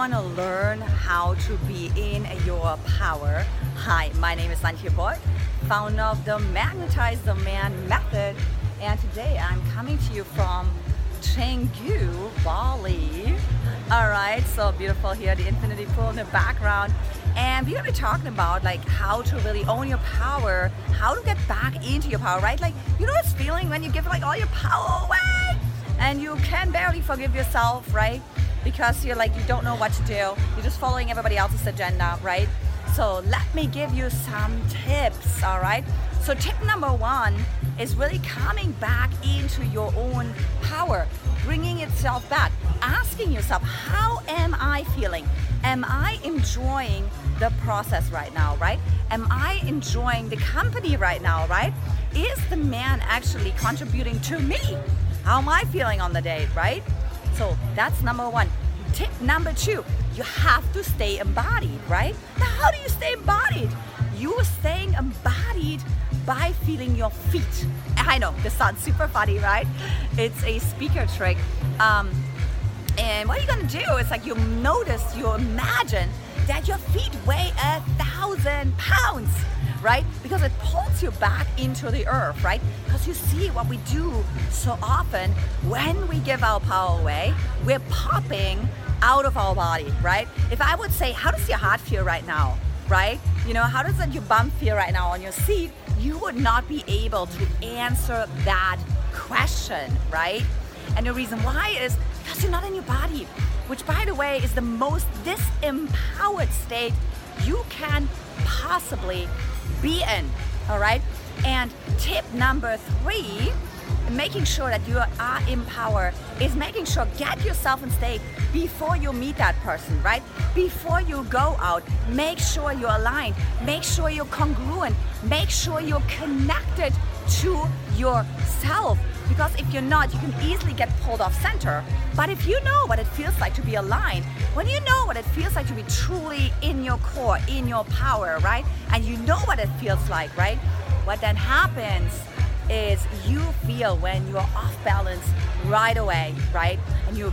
want to learn how to be in your power, hi, my name is Antje Borg, founder of the Magnetize the Man method, and today I'm coming to you from Canggu, Bali. All right, so beautiful here, the infinity pool in the background. And we're gonna be talking about like how to really own your power, how to get back into your power, right? Like, you know this feeling when you give like all your power away and you can barely forgive yourself, right? Because you're like, you don't know what to do. You're just following everybody else's agenda, right? So let me give you some tips, all right? So, tip number one is really coming back into your own power, bringing itself back, asking yourself, how am I feeling? Am I enjoying the process right now, right? Am I enjoying the company right now, right? Is the man actually contributing to me? How am I feeling on the date, right? So that's number one. Tip number two, you have to stay embodied, right? Now, how do you stay embodied? You are staying embodied by feeling your feet. I know this sounds super funny, right? It's a speaker trick. Um, and what are you're gonna do is like you notice, you imagine that your feet weigh a thousand pounds, right? Because it pulls you back into the earth, right? Because you see what we do so often when we give our power away, we're popping out of our body, right? If I would say, how does your heart feel right now? Right? You know, how does that your bum feel right now on your seat? You would not be able to answer that question, right? And the reason why is because you're not in your body, which, by the way, is the most disempowered state you can possibly be in. All right. And tip number three, making sure that you are in power is making sure get yourself in state before you meet that person, right? Before you go out, make sure you're aligned, make sure you're congruent, make sure you're connected to yourself because if you're not, you can easily get pulled off center. But if you know what it feels like to be aligned, when you know what it feels like to be truly in your core, in your power, right? And you know what it feels like, right? What then happens is you feel when you're off balance right away, right? And you,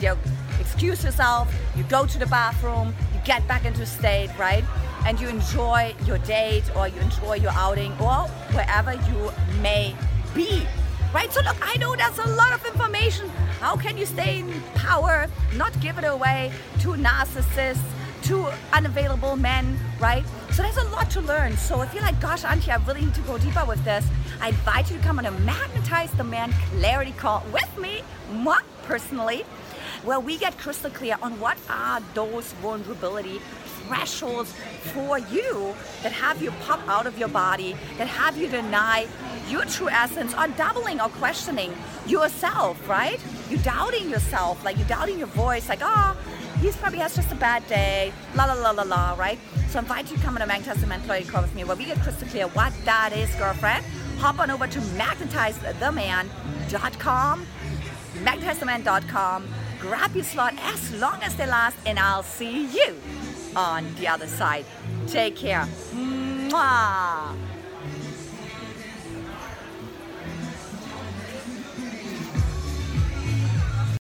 you excuse yourself, you go to the bathroom, you get back into state, right? And you enjoy your date or you enjoy your outing or wherever you may be right? So look, I know that's a lot of information. How can you stay in power, not give it away to narcissists, to unavailable men, right? So there's a lot to learn. So if you're like, gosh, Antje, I really need to go deeper with this, I invite you to come on a Magnetize the Man Clarity Call with me, moi, personally, where we get crystal clear on what are those vulnerability thresholds for you that have you pop out of your body, that have you deny your true essence or doubling or questioning yourself, right? You're doubting yourself, like you're doubting your voice, like, oh, he probably has just a bad day, la la la la la, right? So I invite you to come on a Magnetize Clarity Call with me where we get crystal clear what that is, girlfriend. Hop on over to magnetizetheman.com, magnetizetheman.com, grab your slot as long as they last, and I'll see you on the other side. Take care. Mwah.